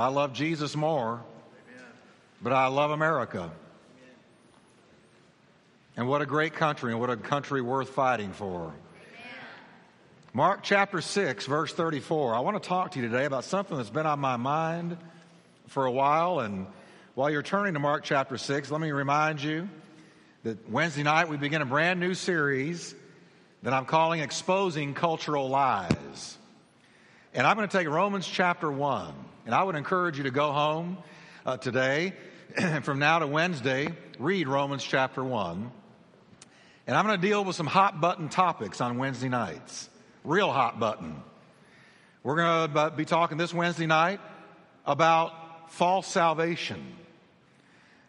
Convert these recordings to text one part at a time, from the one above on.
I love Jesus more, but I love America. And what a great country, and what a country worth fighting for. Mark chapter 6, verse 34. I want to talk to you today about something that's been on my mind for a while. And while you're turning to Mark chapter 6, let me remind you that Wednesday night we begin a brand new series that I'm calling Exposing Cultural Lies. And I'm going to take Romans chapter 1. And I would encourage you to go home uh, today, from now to Wednesday, read Romans chapter 1. And I'm going to deal with some hot button topics on Wednesday nights. Real hot button. We're going to be talking this Wednesday night about false salvation.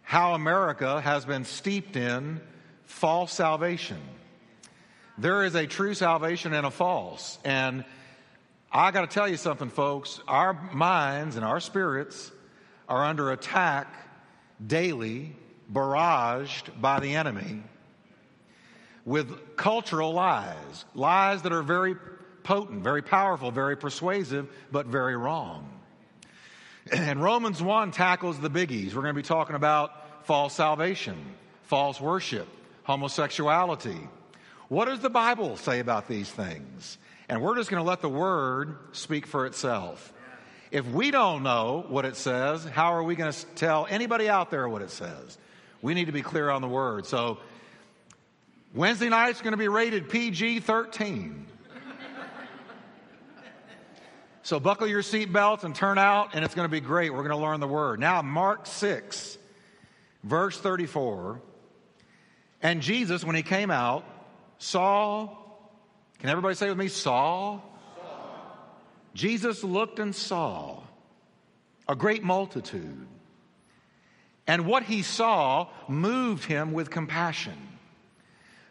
How America has been steeped in false salvation. There is a true salvation and a false. And I got to tell you something, folks. Our minds and our spirits are under attack daily, barraged by the enemy with cultural lies, lies that are very potent, very powerful, very persuasive, but very wrong. And Romans 1 tackles the biggies. We're going to be talking about false salvation, false worship, homosexuality. What does the Bible say about these things? And we're just going to let the word speak for itself. If we don't know what it says, how are we going to tell anybody out there what it says? We need to be clear on the word. So, Wednesday night is going to be rated PG 13. so, buckle your seatbelts and turn out, and it's going to be great. We're going to learn the word. Now, Mark 6, verse 34. And Jesus, when he came out, saw can everybody say with me, saw? Jesus looked and saw a great multitude. And what he saw moved him with compassion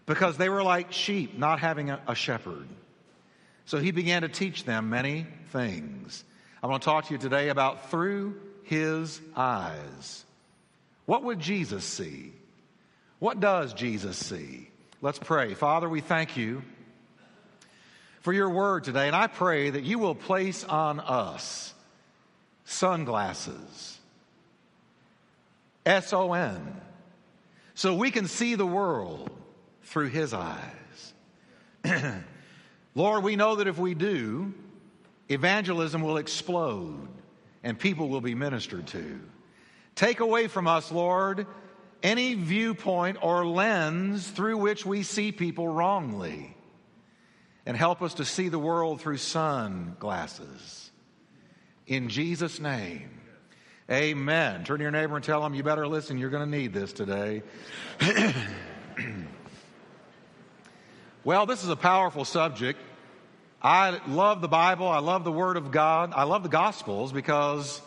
because they were like sheep not having a, a shepherd. So he began to teach them many things. I want to talk to you today about through his eyes. What would Jesus see? What does Jesus see? Let's pray. Father, we thank you for your word today. And I pray that you will place on us sunglasses, S O N, so we can see the world through his eyes. Lord, we know that if we do, evangelism will explode and people will be ministered to. Take away from us, Lord, any viewpoint or lens through which we see people wrongly and help us to see the world through sunglasses. In Jesus' name. Amen. Turn to your neighbor and tell him, you better listen. You're going to need this today. well, this is a powerful subject. I love the Bible. I love the Word of God. I love the Gospels because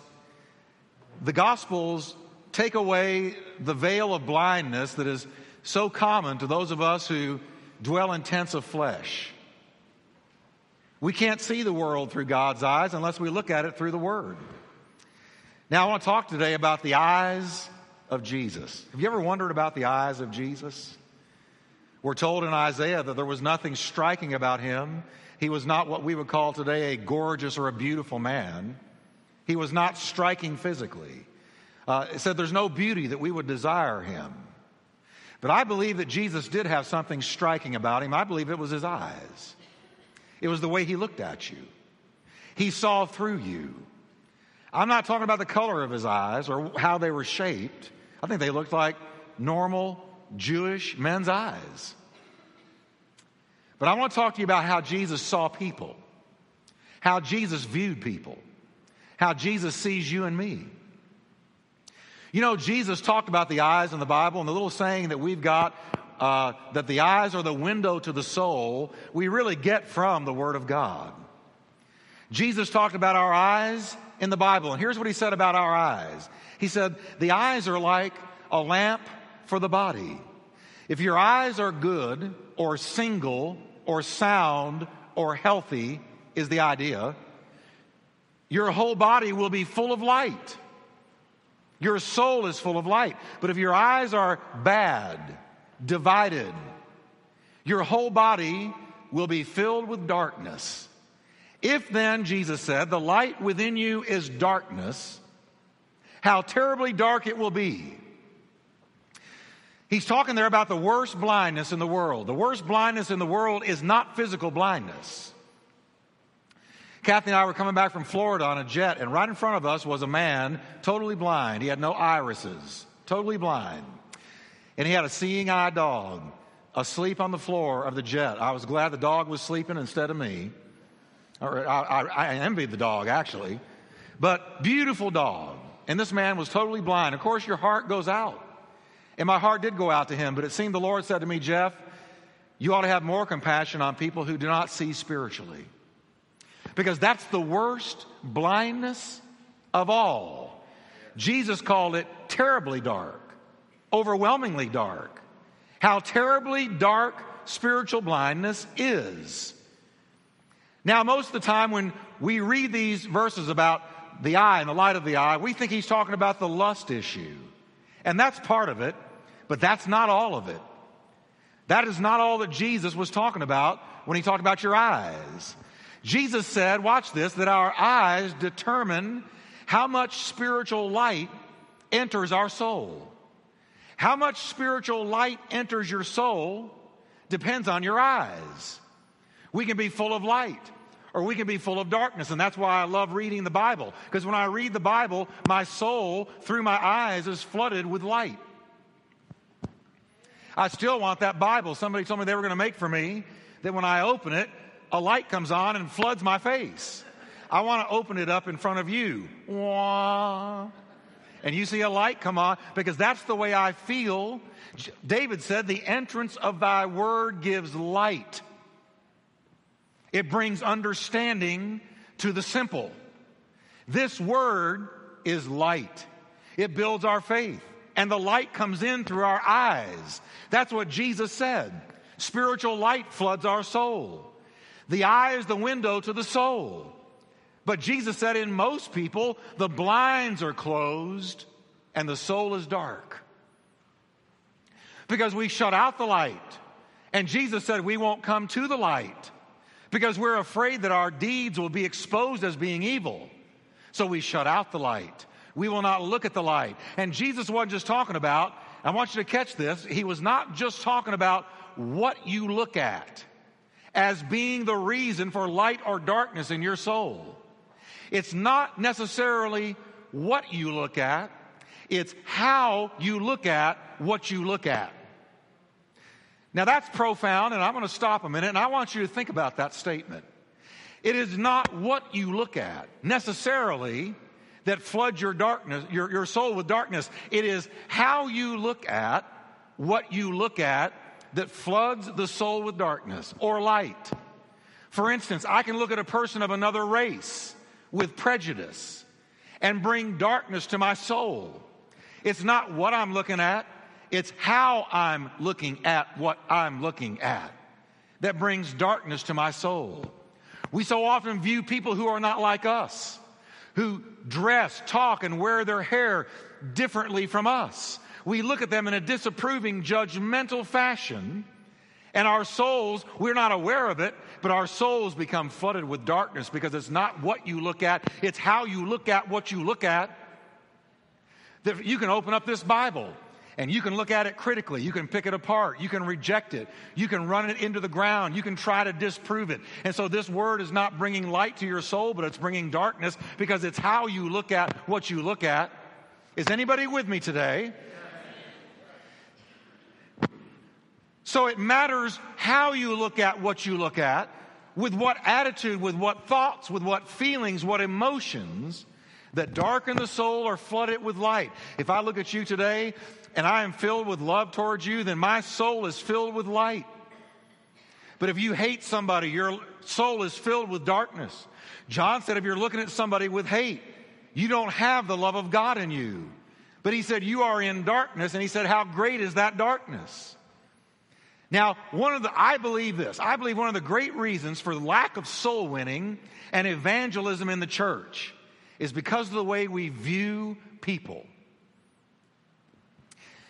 the Gospels take away the veil of blindness that is so common to those of us who dwell in tents of flesh. We can't see the world through God's eyes unless we look at it through the Word. Now, I want to talk today about the eyes of Jesus. Have you ever wondered about the eyes of Jesus? We're told in Isaiah that there was nothing striking about him. He was not what we would call today a gorgeous or a beautiful man. He was not striking physically. Uh, it said there's no beauty that we would desire him. But I believe that Jesus did have something striking about him. I believe it was his eyes. It was the way he looked at you. He saw through you. I'm not talking about the color of his eyes or how they were shaped. I think they looked like normal Jewish men's eyes. But I want to talk to you about how Jesus saw people, how Jesus viewed people, how Jesus sees you and me. You know, Jesus talked about the eyes in the Bible, and the little saying that we've got uh, that the eyes are the window to the soul, we really get from the Word of God. Jesus talked about our eyes in the Bible, and here's what he said about our eyes. He said, The eyes are like a lamp for the body. If your eyes are good, or single, or sound, or healthy, is the idea, your whole body will be full of light. Your soul is full of light. But if your eyes are bad, divided. Your whole body will be filled with darkness. If then, Jesus said, the light within you is darkness, How terribly dark it will be. He's talking there about the worst blindness in the world. The worst blindness in the world is not physical blindness. Kathy and I were coming back from Florida on a jet, and right in front of us was a man totally blind. He had no irises, totally blind. And he had a seeing eye dog asleep on the floor of the jet. I was glad the dog was sleeping instead of me. I, I, I envied the dog, actually. But beautiful dog. And this man was totally blind. Of course, your heart goes out. And my heart did go out to him, but it seemed the Lord said to me, Jeff, you ought to have more compassion on people who do not see spiritually. Because that's the worst blindness of all. Jesus called it terribly dark, overwhelmingly dark. How terribly dark spiritual blindness is. Now, most of the time when we read these verses about the eye and the light of the eye, we think he's talking about the lust issue. And that's part of it. But that's not all of it. That is not all that Jesus was talking about when he talked about your eyes. Jesus said, watch this, that our eyes determine how much spiritual light enters our soul. How much spiritual light enters your soul depends on your eyes. We can be full of light or we can be full of darkness. And that's why I love reading the Bible. Because when I read the Bible, my soul, through my eyes, is flooded with light. I still want that Bible somebody told me they were going to make for me that when I open it, a light comes on and floods my face. I want to open it up in front of you. And you see a light come on because that's the way I feel. David said, The entrance of thy word gives light, it brings understanding to the simple. This word is light, it builds our faith and the light comes in through our eyes. That's what Jesus said. Spiritual light floods our soul. The eye is the window to the soul. But Jesus said in most people, the blinds are closed and the soul is dark. Because we shut out the light. And Jesus said we won't come to the light because we're afraid that our deeds will be exposed as being evil. So we shut out the light. We will not look at the light. And Jesus wasn't just talking about, I want you to catch this, he was not just talking about what you look at as being the reason for light or darkness in your soul. It's not necessarily what you look at, it's how you look at what you look at. Now that's profound, and I'm going to stop a minute, and I want you to think about that statement. It is not what you look at necessarily that floods your darkness, your, your soul with darkness. It is how you look at what you look at that floods the soul with darkness or light. For instance, I can look at a person of another race with prejudice and bring darkness to my soul. It's not what I'm looking at, it's how I'm looking at what I'm looking at that brings darkness to my soul. We so often view people who are not like us who dress, talk, and wear their hair differently from us. We look at them in a disapproving, judgmental fashion, and our souls, we're not aware of it, but our souls become flooded with darkness because it's not what you look at, it's how you look at what you look at. You can open up this Bible and you can look at it critically. You can pick it apart. You can reject it. You can run it into the ground. You can try to disprove it. And so this word is not bringing light to your soul, but it's bringing darkness because it's how you look at what you look at. Is anybody with me today? So it matters how you look at what you look at, with what attitude, with what thoughts, with what feelings, what emotions that darken the soul or flood it with light. If I look at you today and I am filled with love towards you, then my soul is filled with light. But if you hate somebody, your soul is filled with darkness. John said, if you're looking at somebody with hate, you don't have the love of God in you. But he said, you are in darkness. And he said, how great is that darkness? Now, one of the, I believe this, I believe one of the great reasons for the lack of soul winning and evangelism in the church is because of the way we view people.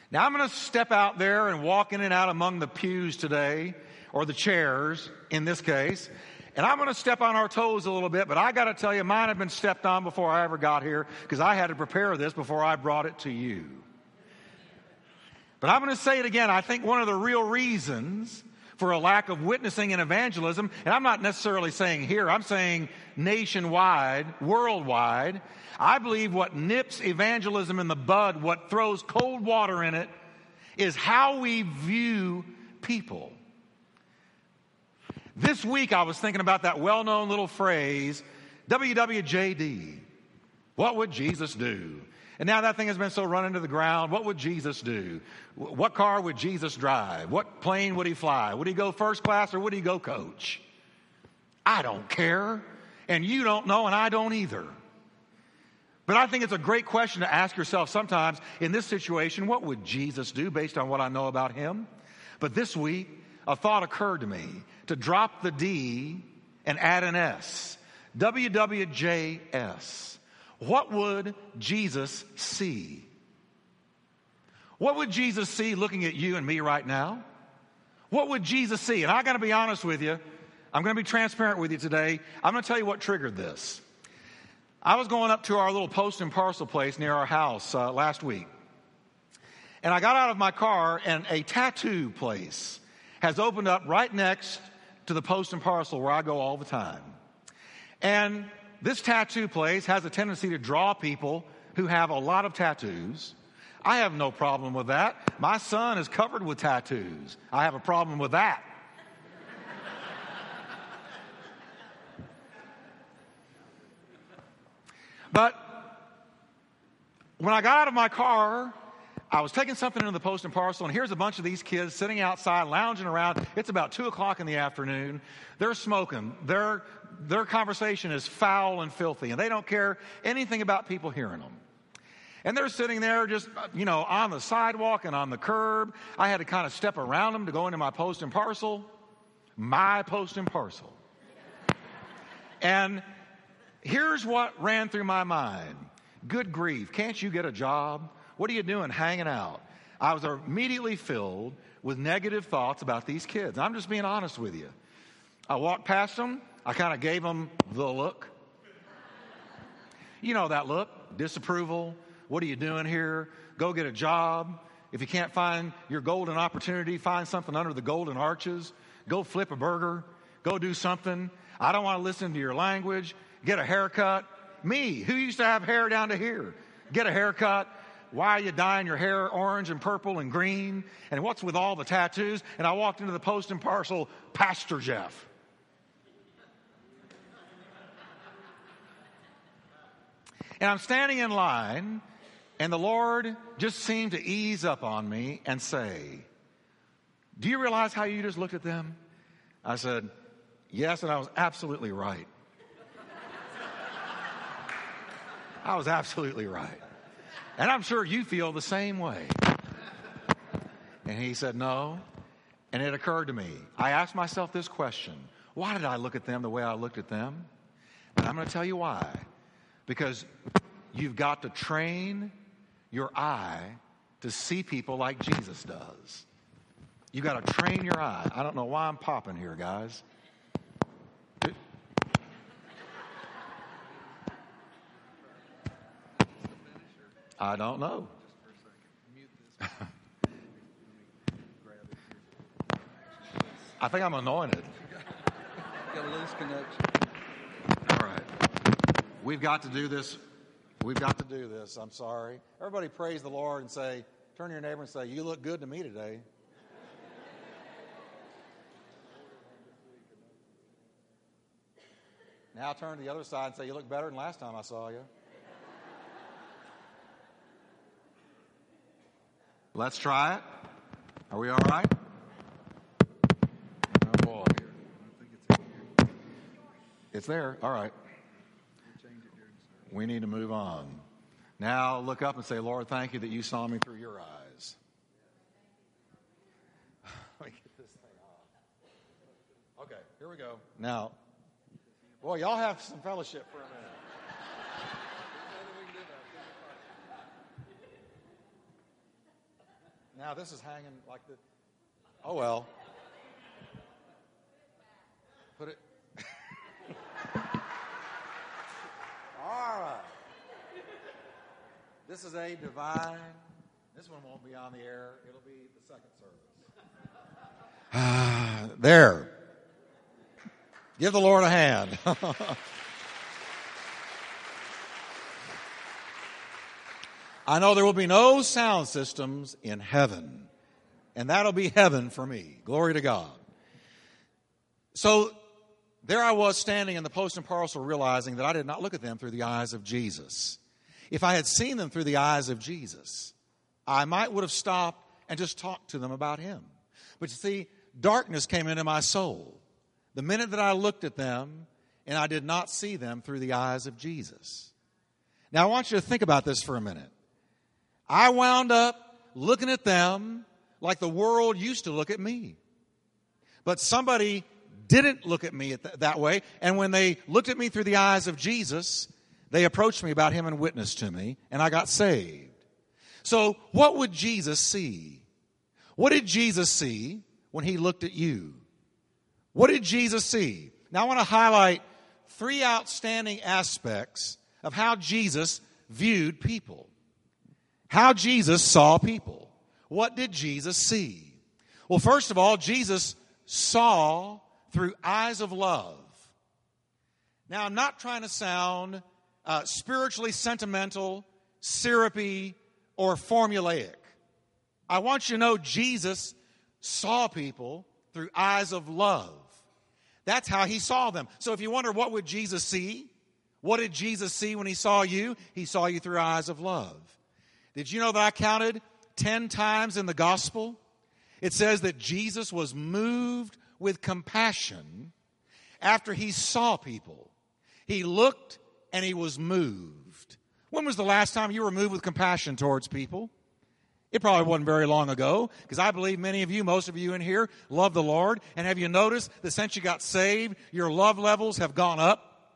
Now I'm going to step out there and walk in and out among the pews today, or the chairs in this case, And I'm going to step on our toes a little bit, but I got to tell you, mine have been stepped on before I ever got here because I had to prepare this before I brought it to you. But I'm going to say it again. I think one of the real reasons for a lack of witnessing and evangelism, and I'm not necessarily saying here, I'm saying nationwide, worldwide. I believe what nips evangelism in the bud, what throws cold water in it, is how we view people. This week I was thinking about that well known little phrase, WWJD. What would Jesus do? And now that thing has been so run into the ground. What would Jesus do? What car would Jesus drive? What plane would he fly? Would he go first class or would he go coach? I don't care. And you don't know, and I don't either. But I think it's a great question to ask yourself sometimes in this situation what would Jesus do based on what I know about him? But this week, a thought occurred to me to drop the D and add an S. WWJS. What would Jesus see? What would Jesus see looking at you and me right now? What would Jesus see? And I got to be honest with you. I'm going to be transparent with you today. I'm going to tell you what triggered this. I was going up to our little post and parcel place near our house uh, last week. And I got out of my car, and a tattoo place has opened up right next to the post and parcel where I go all the time. And this tattoo place has a tendency to draw people who have a lot of tattoos. I have no problem with that. My son is covered with tattoos. I have a problem with that. but when I got out of my car, I was taking something into the post and parcel, and here's a bunch of these kids sitting outside, lounging around. It's about two o'clock in the afternoon. They're smoking. They're their conversation is foul and filthy, and they don't care anything about people hearing them. And they're sitting there just, you know, on the sidewalk and on the curb. I had to kind of step around them to go into my post and parcel. My post and parcel. And here's what ran through my mind Good grief, can't you get a job? What are you doing hanging out? I was immediately filled with negative thoughts about these kids. I'm just being honest with you. I walked past them. I kind of gave them the look. You know that look disapproval. What are you doing here? Go get a job. If you can't find your golden opportunity, find something under the golden arches. Go flip a burger. Go do something. I don't want to listen to your language. Get a haircut. Me, who used to have hair down to here, get a haircut. Why are you dyeing your hair orange and purple and green? And what's with all the tattoos? And I walked into the post and parcel, Pastor Jeff. And I'm standing in line, and the Lord just seemed to ease up on me and say, Do you realize how you just looked at them? I said, Yes, and I was absolutely right. I was absolutely right. And I'm sure you feel the same way. And he said, No. And it occurred to me. I asked myself this question Why did I look at them the way I looked at them? And I'm going to tell you why. Because you've got to train your eye to see people like Jesus does. You've got to train your eye. I don't know why I'm popping here, guys. I don't know. I think I'm anointed. Got a loose connection. We've got to do this. We've got to do this. I'm sorry. Everybody praise the Lord and say, turn to your neighbor and say, You look good to me today. Now turn to the other side and say, You look better than last time I saw you. Let's try it. Are we all right? It's there. All right. We need to move on. Now look up and say, Lord, thank you that you saw me through your eyes. Let me get this thing off. Okay, here we go. Now, boy, y'all have some fellowship for a minute. now this is hanging like the. Oh well. Put it. All right. This is a divine. This one won't be on the air. It'll be the second service. Ah, there. Give the Lord a hand. I know there will be no sound systems in heaven. And that'll be heaven for me. Glory to God. So there I was standing in the post and parcel realizing that I did not look at them through the eyes of Jesus. If I had seen them through the eyes of Jesus, I might would have stopped and just talked to them about him. But you see, darkness came into my soul. The minute that I looked at them and I did not see them through the eyes of Jesus. Now I want you to think about this for a minute. I wound up looking at them like the world used to look at me. But somebody didn't look at me that way, and when they looked at me through the eyes of Jesus, they approached me about him and witnessed to me, and I got saved. So, what would Jesus see? What did Jesus see when he looked at you? What did Jesus see? Now, I want to highlight three outstanding aspects of how Jesus viewed people. How Jesus saw people. What did Jesus see? Well, first of all, Jesus saw through eyes of love. Now, I'm not trying to sound uh, spiritually sentimental, syrupy, or formulaic. I want you to know Jesus saw people through eyes of love. That's how he saw them. So if you wonder what would Jesus see? What did Jesus see when he saw you? He saw you through eyes of love. Did you know that I counted 10 times in the gospel? It says that Jesus was moved with compassion after he saw people. He looked and he was moved. When was the last time you were moved with compassion towards people? It probably wasn't very long ago because I believe many of you, most of you in here, love the Lord. And have you noticed that since you got saved, your love levels have gone up?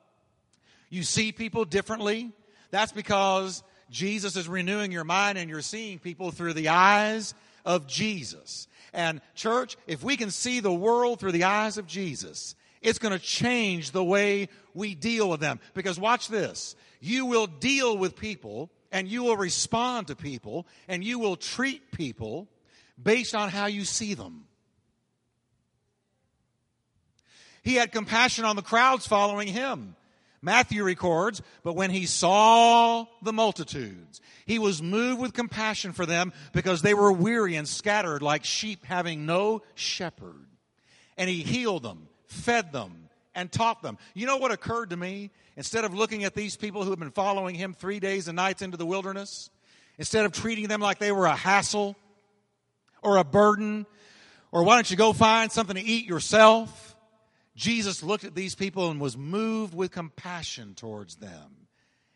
You see people differently. That's because Jesus is renewing your mind and you're seeing people through the eyes of Jesus. And, church, if we can see the world through the eyes of Jesus, it's going to change the way we deal with them. Because, watch this you will deal with people and you will respond to people and you will treat people based on how you see them. He had compassion on the crowds following him. Matthew records, but when he saw the multitudes, he was moved with compassion for them because they were weary and scattered like sheep having no shepherd. And he healed them, fed them, and taught them. You know what occurred to me? Instead of looking at these people who have been following him three days and nights into the wilderness, instead of treating them like they were a hassle or a burden, or why don't you go find something to eat yourself? Jesus looked at these people and was moved with compassion towards them.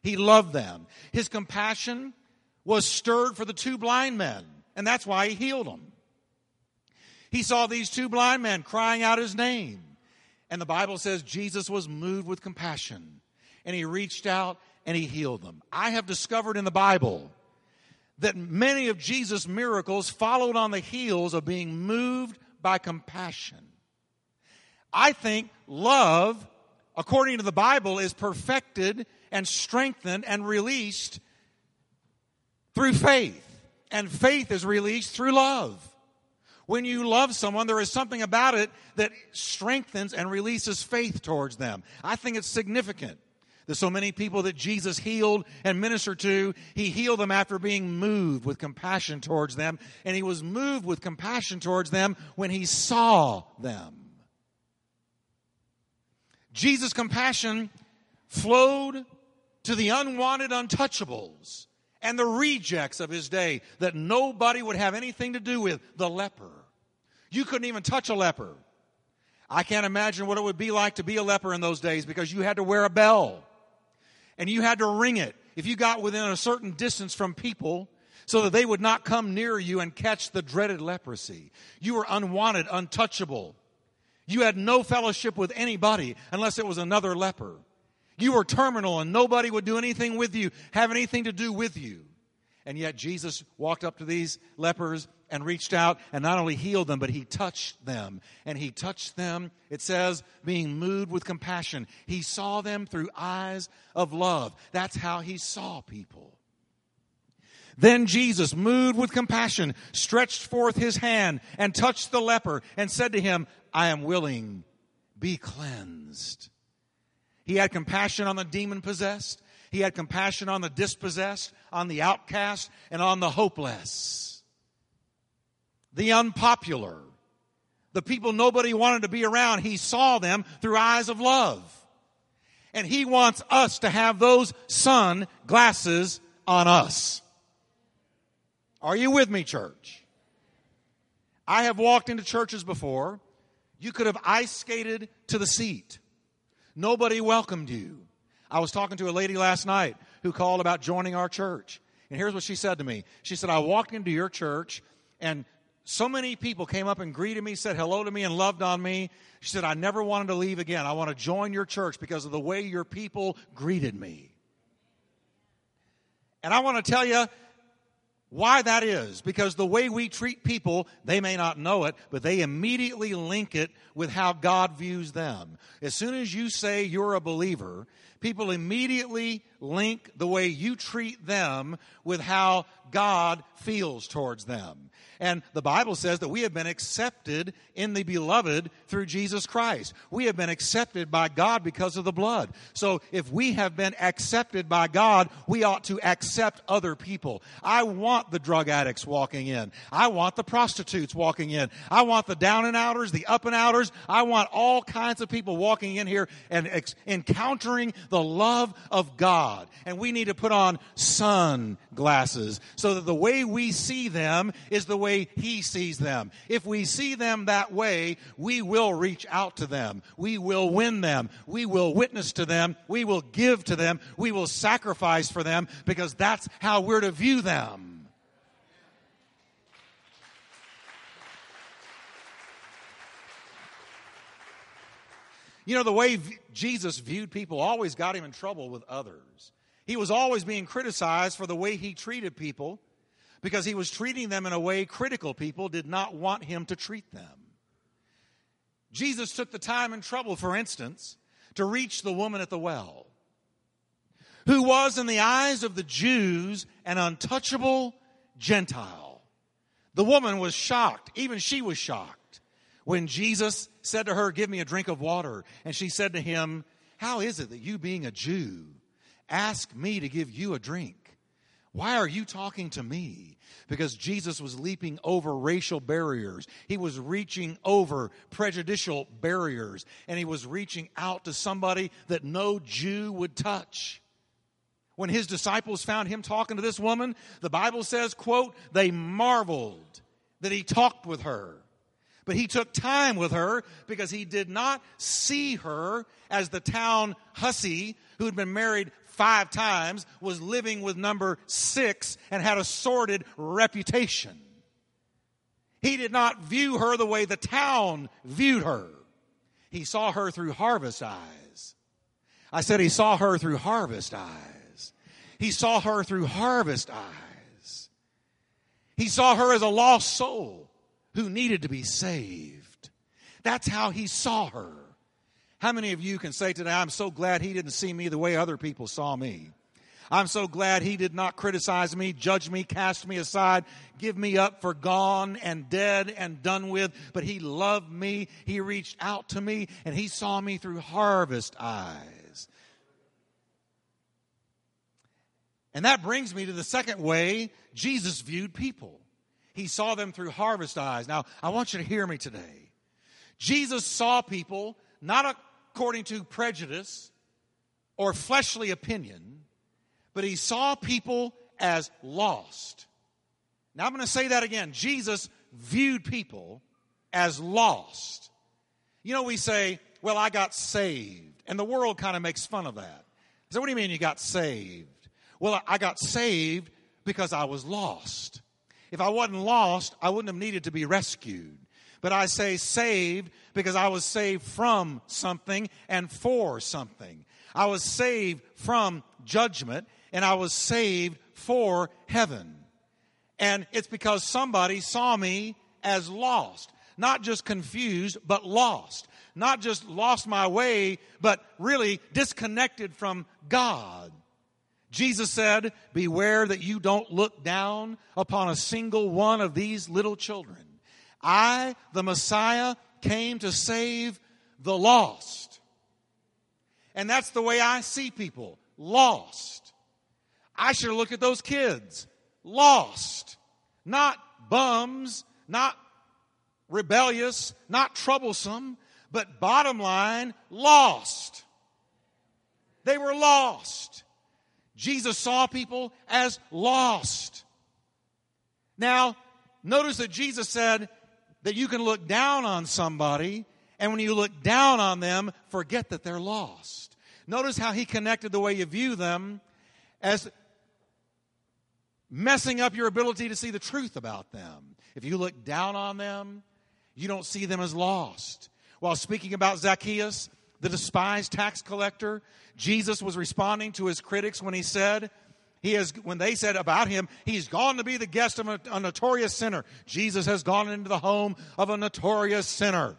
He loved them. His compassion was stirred for the two blind men, and that's why he healed them. He saw these two blind men crying out his name, and the Bible says Jesus was moved with compassion, and he reached out and he healed them. I have discovered in the Bible that many of Jesus' miracles followed on the heels of being moved by compassion. I think love, according to the Bible, is perfected and strengthened and released through faith. And faith is released through love. When you love someone, there is something about it that strengthens and releases faith towards them. I think it's significant. that so many people that Jesus healed and ministered to. He healed them after being moved with compassion towards them. And he was moved with compassion towards them when he saw them. Jesus' compassion flowed to the unwanted untouchables and the rejects of his day that nobody would have anything to do with the leper. You couldn't even touch a leper. I can't imagine what it would be like to be a leper in those days because you had to wear a bell and you had to ring it if you got within a certain distance from people so that they would not come near you and catch the dreaded leprosy. You were unwanted, untouchable. You had no fellowship with anybody unless it was another leper. You were terminal and nobody would do anything with you, have anything to do with you. And yet Jesus walked up to these lepers and reached out and not only healed them, but he touched them. And he touched them, it says, being moved with compassion. He saw them through eyes of love. That's how he saw people. Then Jesus, moved with compassion, stretched forth his hand and touched the leper and said to him, I am willing, be cleansed. He had compassion on the demon possessed. He had compassion on the dispossessed, on the outcast, and on the hopeless. The unpopular. The people nobody wanted to be around. He saw them through eyes of love. And he wants us to have those sun glasses on us. Are you with me, church? I have walked into churches before. You could have ice skated to the seat. Nobody welcomed you. I was talking to a lady last night who called about joining our church. And here's what she said to me. She said, I walked into your church and so many people came up and greeted me, said hello to me, and loved on me. She said, I never wanted to leave again. I want to join your church because of the way your people greeted me. And I want to tell you, why that is, because the way we treat people, they may not know it, but they immediately link it with how God views them. As soon as you say you're a believer, people immediately link the way you treat them with how God feels towards them. And the Bible says that we have been accepted in the beloved through Jesus Christ. We have been accepted by God because of the blood. So if we have been accepted by God, we ought to accept other people. I want the drug addicts walking in. I want the prostitutes walking in. I want the down and outers, the up and outers. I want all kinds of people walking in here and ex- encountering the love of God. And we need to put on sunglasses so that the way we see them is the way He sees them. If we see them that way, we will reach out to them. We will win them. We will witness to them. We will give to them. We will sacrifice for them because that's how we're to view them. You know, the way v- Jesus viewed people always got him in trouble with others. He was always being criticized for the way he treated people because he was treating them in a way critical people did not want him to treat them. Jesus took the time and trouble, for instance, to reach the woman at the well, who was, in the eyes of the Jews, an untouchable Gentile. The woman was shocked. Even she was shocked when Jesus said to her, Give me a drink of water. And she said to him, How is it that you, being a Jew, ask me to give you a drink? Why are you talking to me? Because Jesus was leaping over racial barriers. He was reaching over prejudicial barriers. And he was reaching out to somebody that no Jew would touch. When his disciples found him talking to this woman, the Bible says, quote, they marveled that he talked with her. But he took time with her because he did not see her as the town hussy who had been married five times, was living with number six, and had a sordid reputation. He did not view her the way the town viewed her. He saw her through harvest eyes. I said he saw her through harvest eyes. He saw her through harvest eyes. He saw her as a lost soul who needed to be saved. That's how he saw her. How many of you can say today, I'm so glad he didn't see me the way other people saw me? I'm so glad he did not criticize me, judge me, cast me aside, give me up for gone and dead and done with, but he loved me. He reached out to me and he saw me through harvest eyes. And that brings me to the second way Jesus viewed people. He saw them through harvest eyes. Now, I want you to hear me today. Jesus saw people not according to prejudice or fleshly opinion, but he saw people as lost. Now I'm going to say that again. Jesus viewed people as lost. You know, we say, well, I got saved. And the world kind of makes fun of that. So, what do you mean you got saved? Well, I got saved because I was lost. If I wasn't lost, I wouldn't have needed to be rescued. But I say saved because I was saved from something and for something. I was saved from judgment and I was saved for heaven. And it's because somebody saw me as lost. Not just confused, but lost. Not just lost my way, but really disconnected from God. Jesus said, Beware that you don't look down upon a single one of these little children. I, the Messiah, came to save the lost. And that's the way I see people lost. I should look at those kids lost, not bums, not rebellious, not troublesome, but bottom line, lost. They were lost. Jesus saw people as lost. Now, notice that Jesus said that you can look down on somebody, and when you look down on them, forget that they're lost. Notice how he connected the way you view them as messing up your ability to see the truth about them. If you look down on them, you don't see them as lost. While speaking about Zacchaeus, the despised tax collector, Jesus was responding to his critics when he said, he has, when they said about him, he's gone to be the guest of a, a notorious sinner. Jesus has gone into the home of a notorious sinner.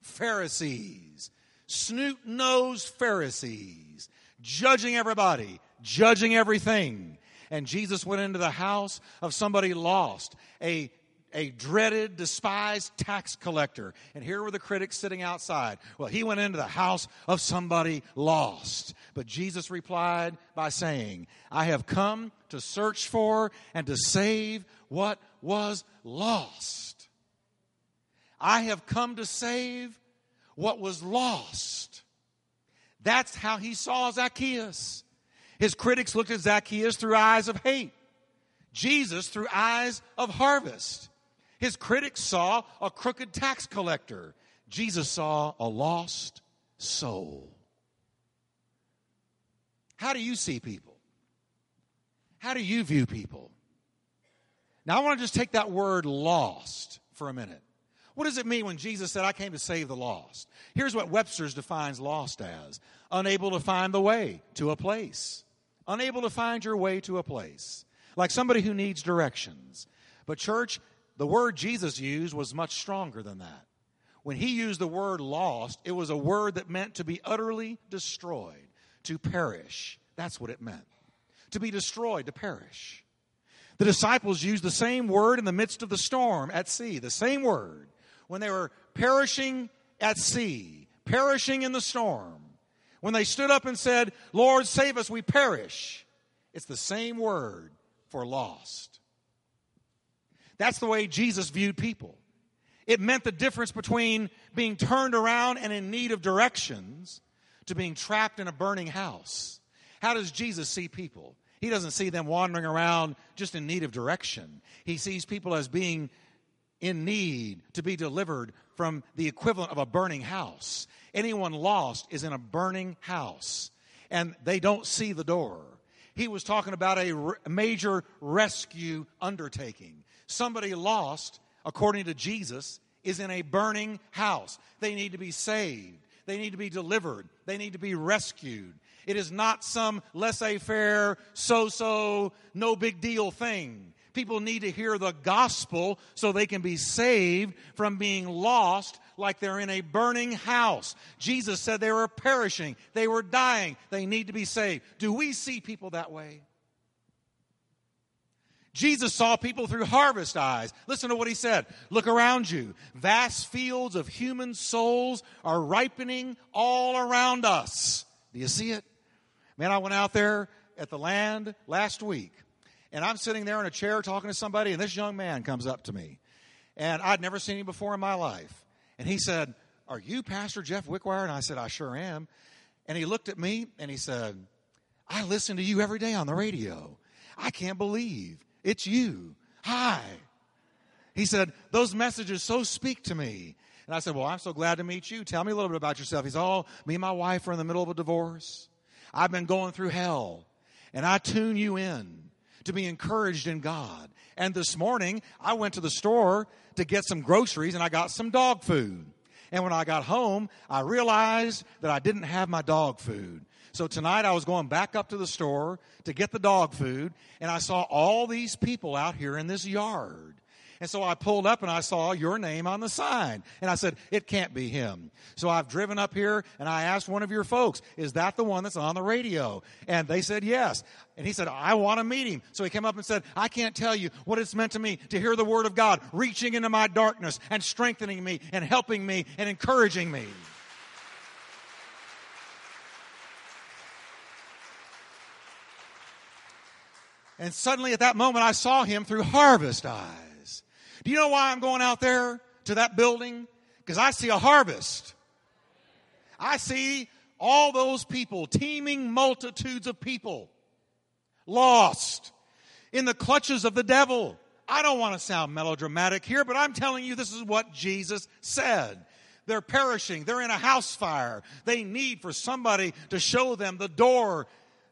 Pharisees, snoot nosed Pharisees, judging everybody, judging everything. And Jesus went into the house of somebody lost, a a dreaded, despised tax collector. And here were the critics sitting outside. Well, he went into the house of somebody lost. But Jesus replied by saying, I have come to search for and to save what was lost. I have come to save what was lost. That's how he saw Zacchaeus. His critics looked at Zacchaeus through eyes of hate. Jesus through eyes of harvest. His critics saw a crooked tax collector. Jesus saw a lost soul. How do you see people? How do you view people? Now, I want to just take that word lost for a minute. What does it mean when Jesus said, I came to save the lost? Here's what Webster's defines lost as unable to find the way to a place, unable to find your way to a place, like somebody who needs directions. But, church, the word Jesus used was much stronger than that. When he used the word lost, it was a word that meant to be utterly destroyed, to perish. That's what it meant. To be destroyed, to perish. The disciples used the same word in the midst of the storm at sea, the same word. When they were perishing at sea, perishing in the storm, when they stood up and said, Lord, save us, we perish, it's the same word for lost. That's the way Jesus viewed people. It meant the difference between being turned around and in need of directions to being trapped in a burning house. How does Jesus see people? He doesn't see them wandering around just in need of direction. He sees people as being in need to be delivered from the equivalent of a burning house. Anyone lost is in a burning house, and they don't see the door. He was talking about a major rescue undertaking. Somebody lost, according to Jesus, is in a burning house. They need to be saved. They need to be delivered. They need to be rescued. It is not some laissez faire, so so, no big deal thing. People need to hear the gospel so they can be saved from being lost like they're in a burning house. Jesus said they were perishing, they were dying, they need to be saved. Do we see people that way? Jesus saw people through harvest eyes. Listen to what he said. Look around you. Vast fields of human souls are ripening all around us. Do you see it? Man, I went out there at the land last week, and I'm sitting there in a chair talking to somebody, and this young man comes up to me. And I'd never seen him before in my life. And he said, Are you Pastor Jeff Wickwire? And I said, I sure am. And he looked at me and he said, I listen to you every day on the radio. I can't believe it's you. Hi. He said, Those messages so speak to me. And I said, Well, I'm so glad to meet you. Tell me a little bit about yourself. He's all, oh, me and my wife are in the middle of a divorce. I've been going through hell. And I tune you in to be encouraged in God. And this morning, I went to the store to get some groceries and I got some dog food. And when I got home, I realized that I didn't have my dog food. So tonight I was going back up to the store to get the dog food, and I saw all these people out here in this yard. And so I pulled up and I saw your name on the sign. And I said, it can't be him. So I've driven up here and I asked one of your folks, is that the one that's on the radio? And they said yes. And he said, I want to meet him. So he came up and said, I can't tell you what it's meant to me to hear the word of God reaching into my darkness and strengthening me and helping me and encouraging me. And suddenly at that moment, I saw him through harvest eyes. Do you know why I'm going out there to that building? Because I see a harvest. I see all those people, teeming multitudes of people, lost in the clutches of the devil. I don't want to sound melodramatic here, but I'm telling you this is what Jesus said. They're perishing. They're in a house fire. They need for somebody to show them the door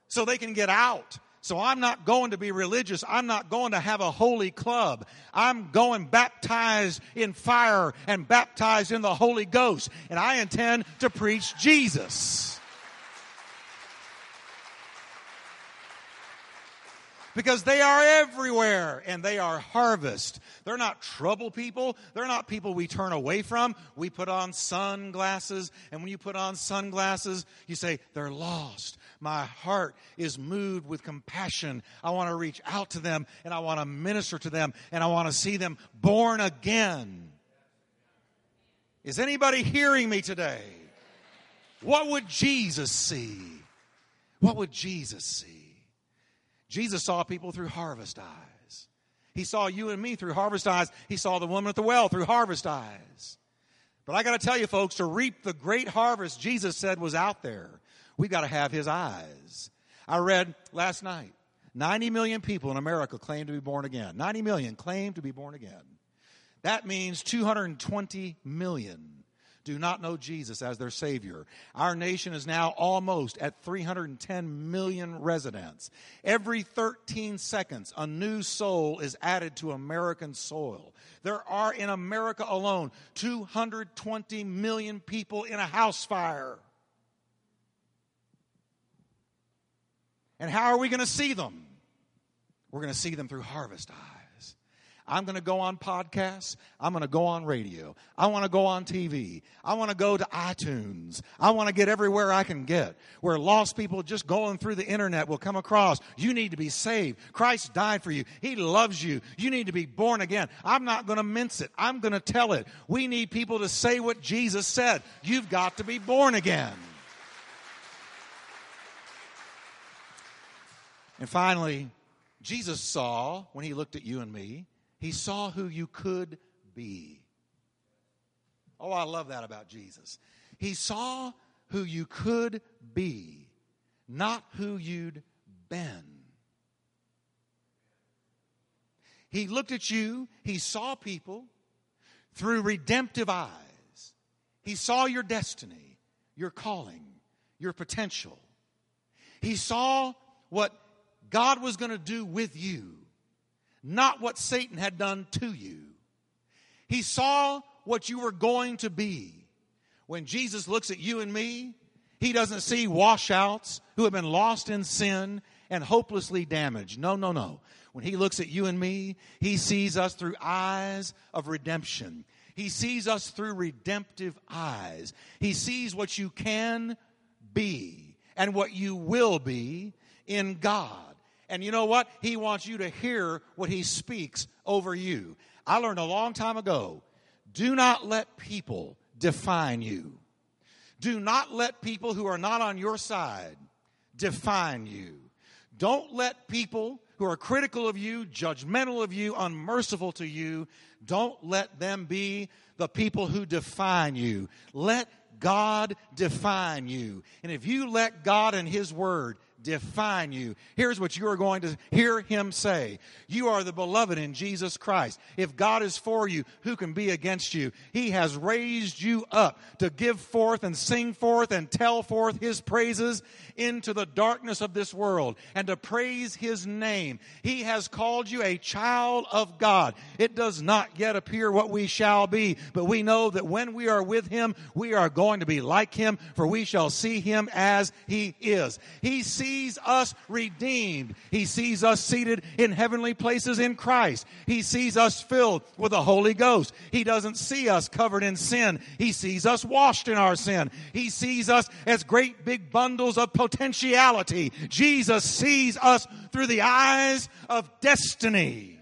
so they can get out. So I'm not going to be religious. I'm not going to have a holy club. I'm going baptized in fire and baptized in the Holy Ghost. And I intend to preach Jesus. because they are everywhere and they are harvest. They're not trouble people. They're not people we turn away from. We put on sunglasses, and when you put on sunglasses, you say, they're lost. My heart is moved with compassion. I want to reach out to them and I want to minister to them and I want to see them born again. Is anybody hearing me today? What would Jesus see? What would Jesus see? Jesus saw people through harvest eyes. He saw you and me through harvest eyes. He saw the woman at the well through harvest eyes. But I got to tell you, folks, to reap the great harvest Jesus said was out there, we got to have his eyes. I read last night 90 million people in America claim to be born again. 90 million claim to be born again. That means 220 million do not know Jesus as their Savior. Our nation is now almost at 310 million residents. Every 13 seconds, a new soul is added to American soil. There are in America alone 220 million people in a house fire. And how are we going to see them? We're going to see them through harvest eyes. I'm going to go on podcasts. I'm going to go on radio. I want to go on TV. I want to go to iTunes. I want to get everywhere I can get where lost people just going through the internet will come across. You need to be saved. Christ died for you. He loves you. You need to be born again. I'm not going to mince it. I'm going to tell it. We need people to say what Jesus said. You've got to be born again. And finally, Jesus saw, when he looked at you and me, he saw who you could be. Oh, I love that about Jesus. He saw who you could be, not who you'd been. He looked at you, he saw people through redemptive eyes. He saw your destiny, your calling, your potential. He saw what God was going to do with you, not what Satan had done to you. He saw what you were going to be. When Jesus looks at you and me, he doesn't see washouts who have been lost in sin and hopelessly damaged. No, no, no. When he looks at you and me, he sees us through eyes of redemption. He sees us through redemptive eyes. He sees what you can be and what you will be in God. And you know what? He wants you to hear what he speaks over you. I learned a long time ago do not let people define you. Do not let people who are not on your side define you. Don't let people who are critical of you, judgmental of you, unmerciful to you, don't let them be the people who define you. Let God define you. And if you let God and His Word define you. Here's what you are going to hear him say. You are the beloved in Jesus Christ. If God is for you, who can be against you? He has raised you up to give forth and sing forth and tell forth his praises into the darkness of this world and to praise his name. He has called you a child of God. It does not yet appear what we shall be, but we know that when we are with him, we are going to be like him, for we shall see him as he is. He sees sees us redeemed. He sees us seated in heavenly places in Christ. He sees us filled with the Holy Ghost. He doesn't see us covered in sin. He sees us washed in our sin. He sees us as great big bundles of potentiality. Jesus sees us through the eyes of destiny.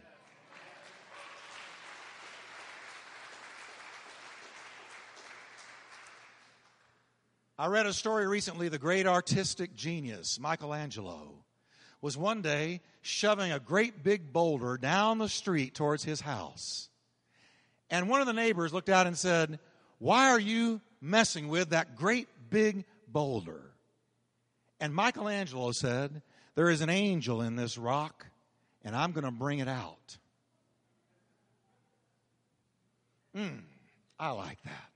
I read a story recently the great artistic genius, Michelangelo, was one day shoving a great big boulder down the street towards his house. And one of the neighbors looked out and said, Why are you messing with that great big boulder? And Michelangelo said, There is an angel in this rock, and I'm going to bring it out. Hmm, I like that.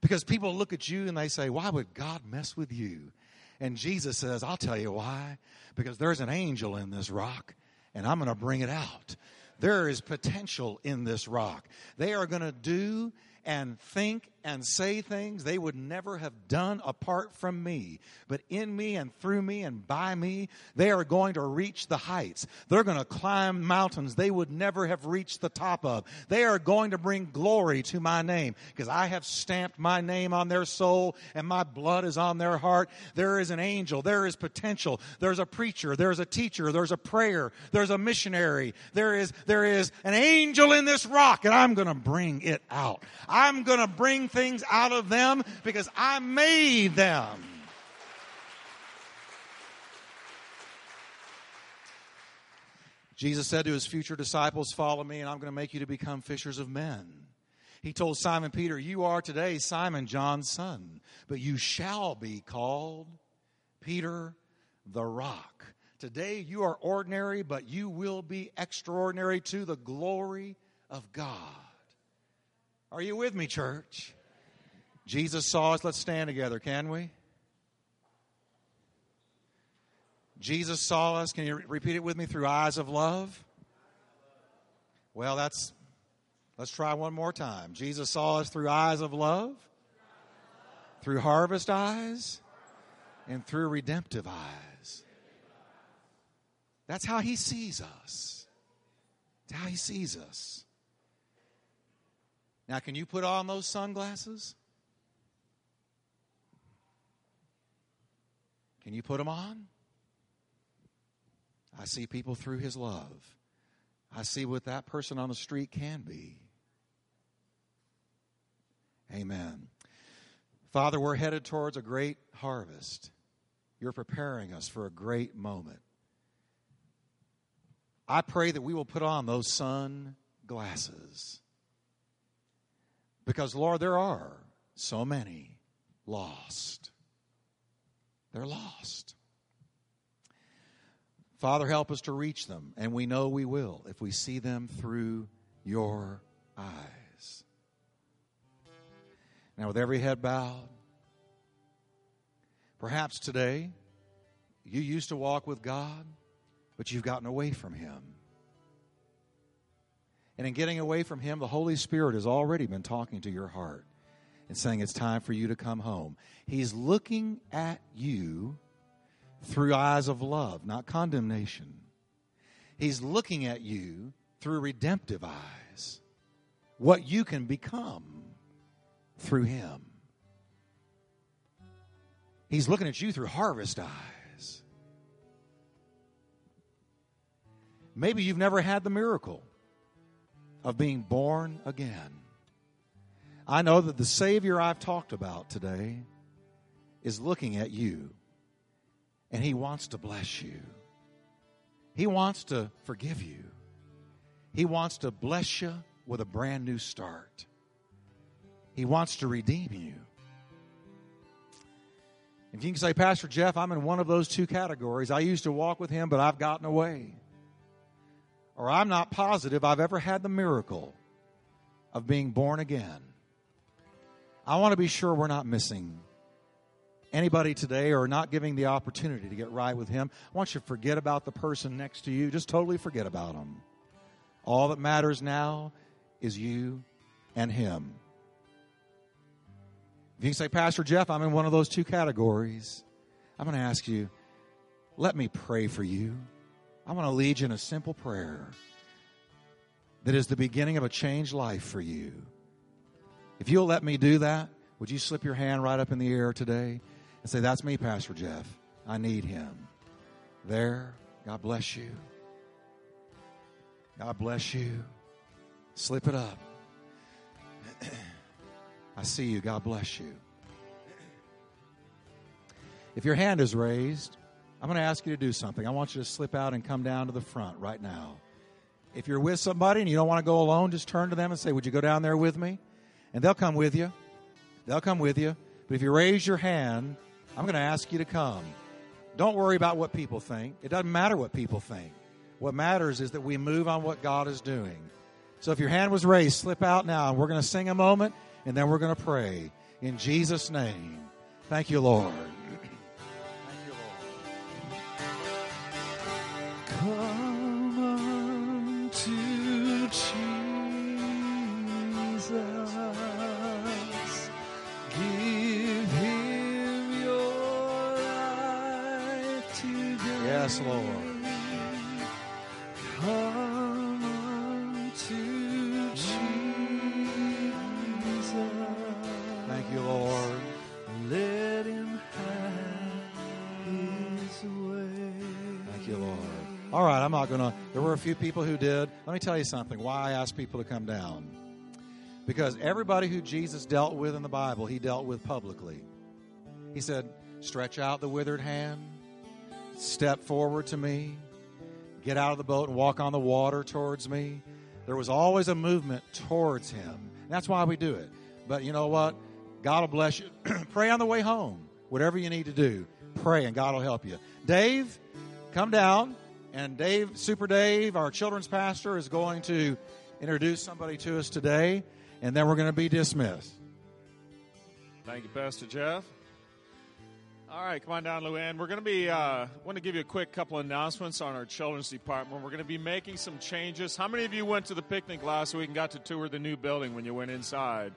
Because people look at you and they say, Why would God mess with you? And Jesus says, I'll tell you why. Because there's an angel in this rock, and I'm going to bring it out. There is potential in this rock. They are going to do and think and say things they would never have done apart from me. But in me and through me and by me, they are going to reach the heights. They're going to climb mountains they would never have reached the top of. They are going to bring glory to my name because I have stamped my name on their soul and my blood is on their heart. There is an angel. There is potential. There's a preacher. There's a teacher. There's a prayer. There's a missionary. There is, there is an angel in this rock and I'm going to bring it out. I'm going to bring things out of them because I made them. Jesus said to his future disciples, Follow me, and I'm going to make you to become fishers of men. He told Simon Peter, You are today Simon, John's son, but you shall be called Peter the Rock. Today you are ordinary, but you will be extraordinary to the glory of God. Are you with me, church? Jesus saw us. Let's stand together, can we? Jesus saw us. Can you repeat it with me? Through eyes of love? Well, that's, let's try one more time. Jesus saw us through eyes of love, through harvest eyes, and through redemptive eyes. That's how he sees us. That's how he sees us. Now, can you put on those sunglasses? Can you put them on? I see people through his love. I see what that person on the street can be. Amen. Father, we're headed towards a great harvest. You're preparing us for a great moment. I pray that we will put on those sun glasses. Because, Lord, there are so many lost. They're lost. Father, help us to reach them, and we know we will if we see them through your eyes. Now, with every head bowed, perhaps today you used to walk with God, but you've gotten away from Him. And in getting away from Him, the Holy Spirit has already been talking to your heart and saying it's time for you to come home. He's looking at you through eyes of love, not condemnation. He's looking at you through redemptive eyes, what you can become through Him. He's looking at you through harvest eyes. Maybe you've never had the miracle of being born again. I know that the Savior I've talked about today is looking at you and He wants to bless you. He wants to forgive you. He wants to bless you with a brand new start. He wants to redeem you. If you can say, Pastor Jeff, I'm in one of those two categories. I used to walk with him, but I've gotten away. Or I'm not positive I've ever had the miracle of being born again. I want to be sure we're not missing anybody today or not giving the opportunity to get right with Him. I want you to forget about the person next to you. Just totally forget about them. All that matters now is you and Him. If you can say, Pastor Jeff, I'm in one of those two categories, I'm going to ask you, let me pray for you. I want to lead you in a simple prayer that is the beginning of a changed life for you. If you'll let me do that, would you slip your hand right up in the air today and say, That's me, Pastor Jeff. I need him. There. God bless you. God bless you. Slip it up. I see you. God bless you. If your hand is raised, I'm going to ask you to do something. I want you to slip out and come down to the front right now. If you're with somebody and you don't want to go alone, just turn to them and say, Would you go down there with me? And they'll come with you. They'll come with you. But if you raise your hand, I'm going to ask you to come. Don't worry about what people think. It doesn't matter what people think. What matters is that we move on what God is doing. So if your hand was raised, slip out now. And we're going to sing a moment and then we're going to pray. In Jesus' name. Thank you, Lord. Few people who did. Let me tell you something why I asked people to come down. Because everybody who Jesus dealt with in the Bible, he dealt with publicly. He said, Stretch out the withered hand, step forward to me, get out of the boat and walk on the water towards me. There was always a movement towards him. That's why we do it. But you know what? God will bless you. pray on the way home. Whatever you need to do, pray and God will help you. Dave, come down. And Dave, Super Dave, our children's pastor, is going to introduce somebody to us today. And then we're going to be dismissed. Thank you, Pastor Jeff. All right, come on down, Luann. We're going to be, uh, want to give you a quick couple announcements on our children's department. We're going to be making some changes. How many of you went to the picnic last week and got to tour the new building when you went inside?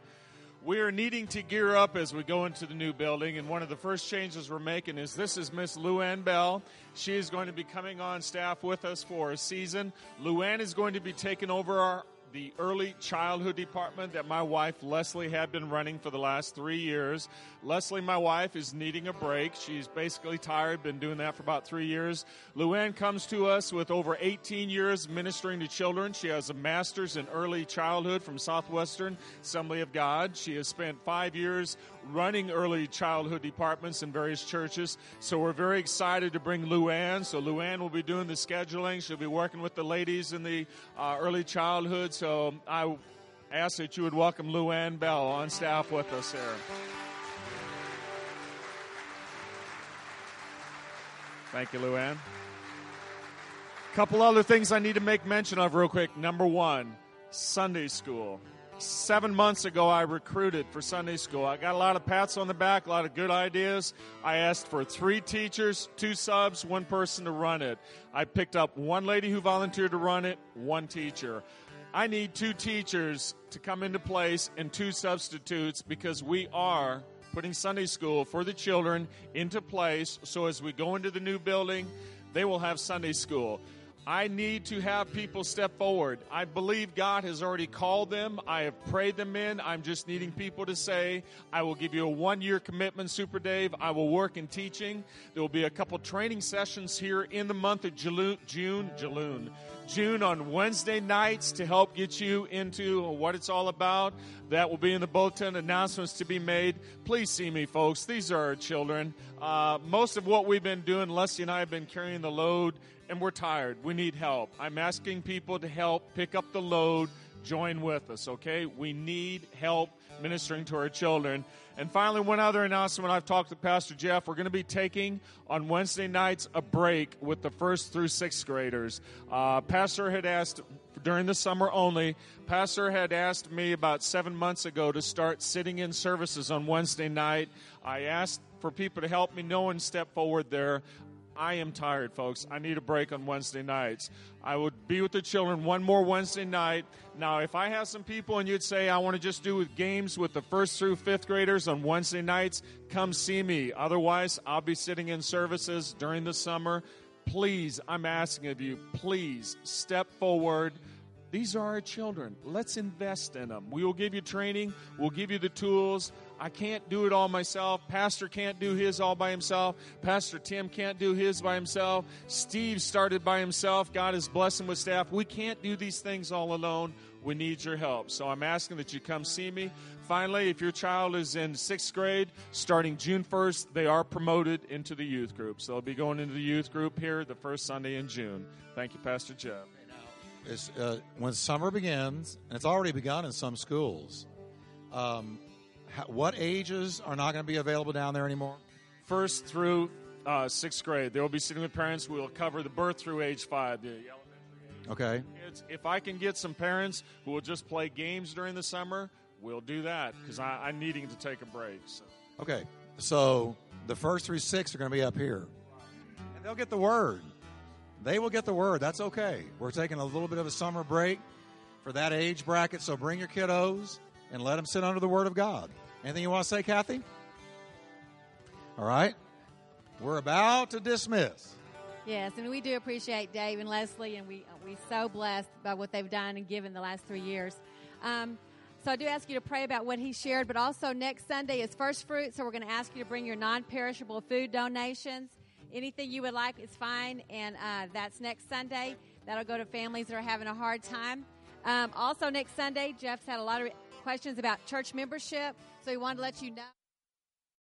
We are needing to gear up as we go into the new building, and one of the first changes we're making is this is Miss Luann Bell. She is going to be coming on staff with us for a season. Luann is going to be taking over our the early childhood department that my wife Leslie had been running for the last three years. Leslie, my wife, is needing a break. She's basically tired, been doing that for about three years. Luann comes to us with over 18 years ministering to children. She has a master's in early childhood from Southwestern Assembly of God. She has spent five years running early childhood departments in various churches. So we're very excited to bring Luann. So Luann will be doing the scheduling. She'll be working with the ladies in the uh, early childhood. So I ask that you would welcome Luann Bell on staff with us here. Thank you, Luann. Couple other things I need to make mention of real quick. Number one, Sunday school. Seven months ago, I recruited for Sunday school. I got a lot of pats on the back, a lot of good ideas. I asked for three teachers, two subs, one person to run it. I picked up one lady who volunteered to run it, one teacher. I need two teachers to come into place and two substitutes because we are putting Sunday school for the children into place so as we go into the new building, they will have Sunday school. I need to have people step forward. I believe God has already called them. I have prayed them in. I'm just needing people to say, I will give you a one year commitment, Super Dave. I will work in teaching. There will be a couple training sessions here in the month of June, June, June on Wednesday nights to help get you into what it's all about. That will be in the bulletin. Announcements to be made. Please see me, folks. These are our children. Uh, most of what we've been doing, Leslie and I have been carrying the load and we're tired. We need help. I'm asking people to help pick up the load, join with us, okay? We need help ministering to our children. And finally, one other announcement I've talked to Pastor Jeff. We're going to be taking on Wednesday nights a break with the first through sixth graders. Uh, Pastor had asked during the summer only, Pastor had asked me about seven months ago to start sitting in services on Wednesday night. I asked for people to help me No one stepped forward there. I am tired, folks. I need a break on Wednesday nights. I would be with the children one more Wednesday night. Now, if I have some people and you'd say, I want to just do games with the first through fifth graders on Wednesday nights, come see me. Otherwise, I'll be sitting in services during the summer. Please, I'm asking of you, please step forward. These are our children. Let's invest in them. We will give you training, we'll give you the tools. I can't do it all myself. Pastor can't do his all by himself. Pastor Tim can't do his by himself. Steve started by himself. God is blessing with staff. We can't do these things all alone. We need your help. So I'm asking that you come see me. Finally, if your child is in sixth grade, starting June 1st, they are promoted into the youth group. So they'll be going into the youth group here the first Sunday in June. Thank you, Pastor Jeff. Uh, when summer begins, and it's already begun in some schools, um, what ages are not going to be available down there anymore? First through uh, sixth grade, they will be sitting with parents. We'll cover the birth through age five. The elementary Okay. kids. If I can get some parents who will just play games during the summer, we'll do that because I'm needing to take a break. So. Okay. So the first through six are going to be up here. And they'll get the word. They will get the word. That's okay. We're taking a little bit of a summer break for that age bracket. So bring your kiddos and let them sit under the word of God. Anything you want to say, Kathy? All right. We're about to dismiss. Yes, and we do appreciate Dave and Leslie, and we we so blessed by what they've done and given the last three years. Um, so I do ask you to pray about what he shared, but also next Sunday is First Fruit, so we're going to ask you to bring your non-perishable food donations. Anything you would like is fine, and uh, that's next Sunday. That'll go to families that are having a hard time. Um, also, next Sunday, Jeff's had a lot of questions about church membership, so he wanted to let you know.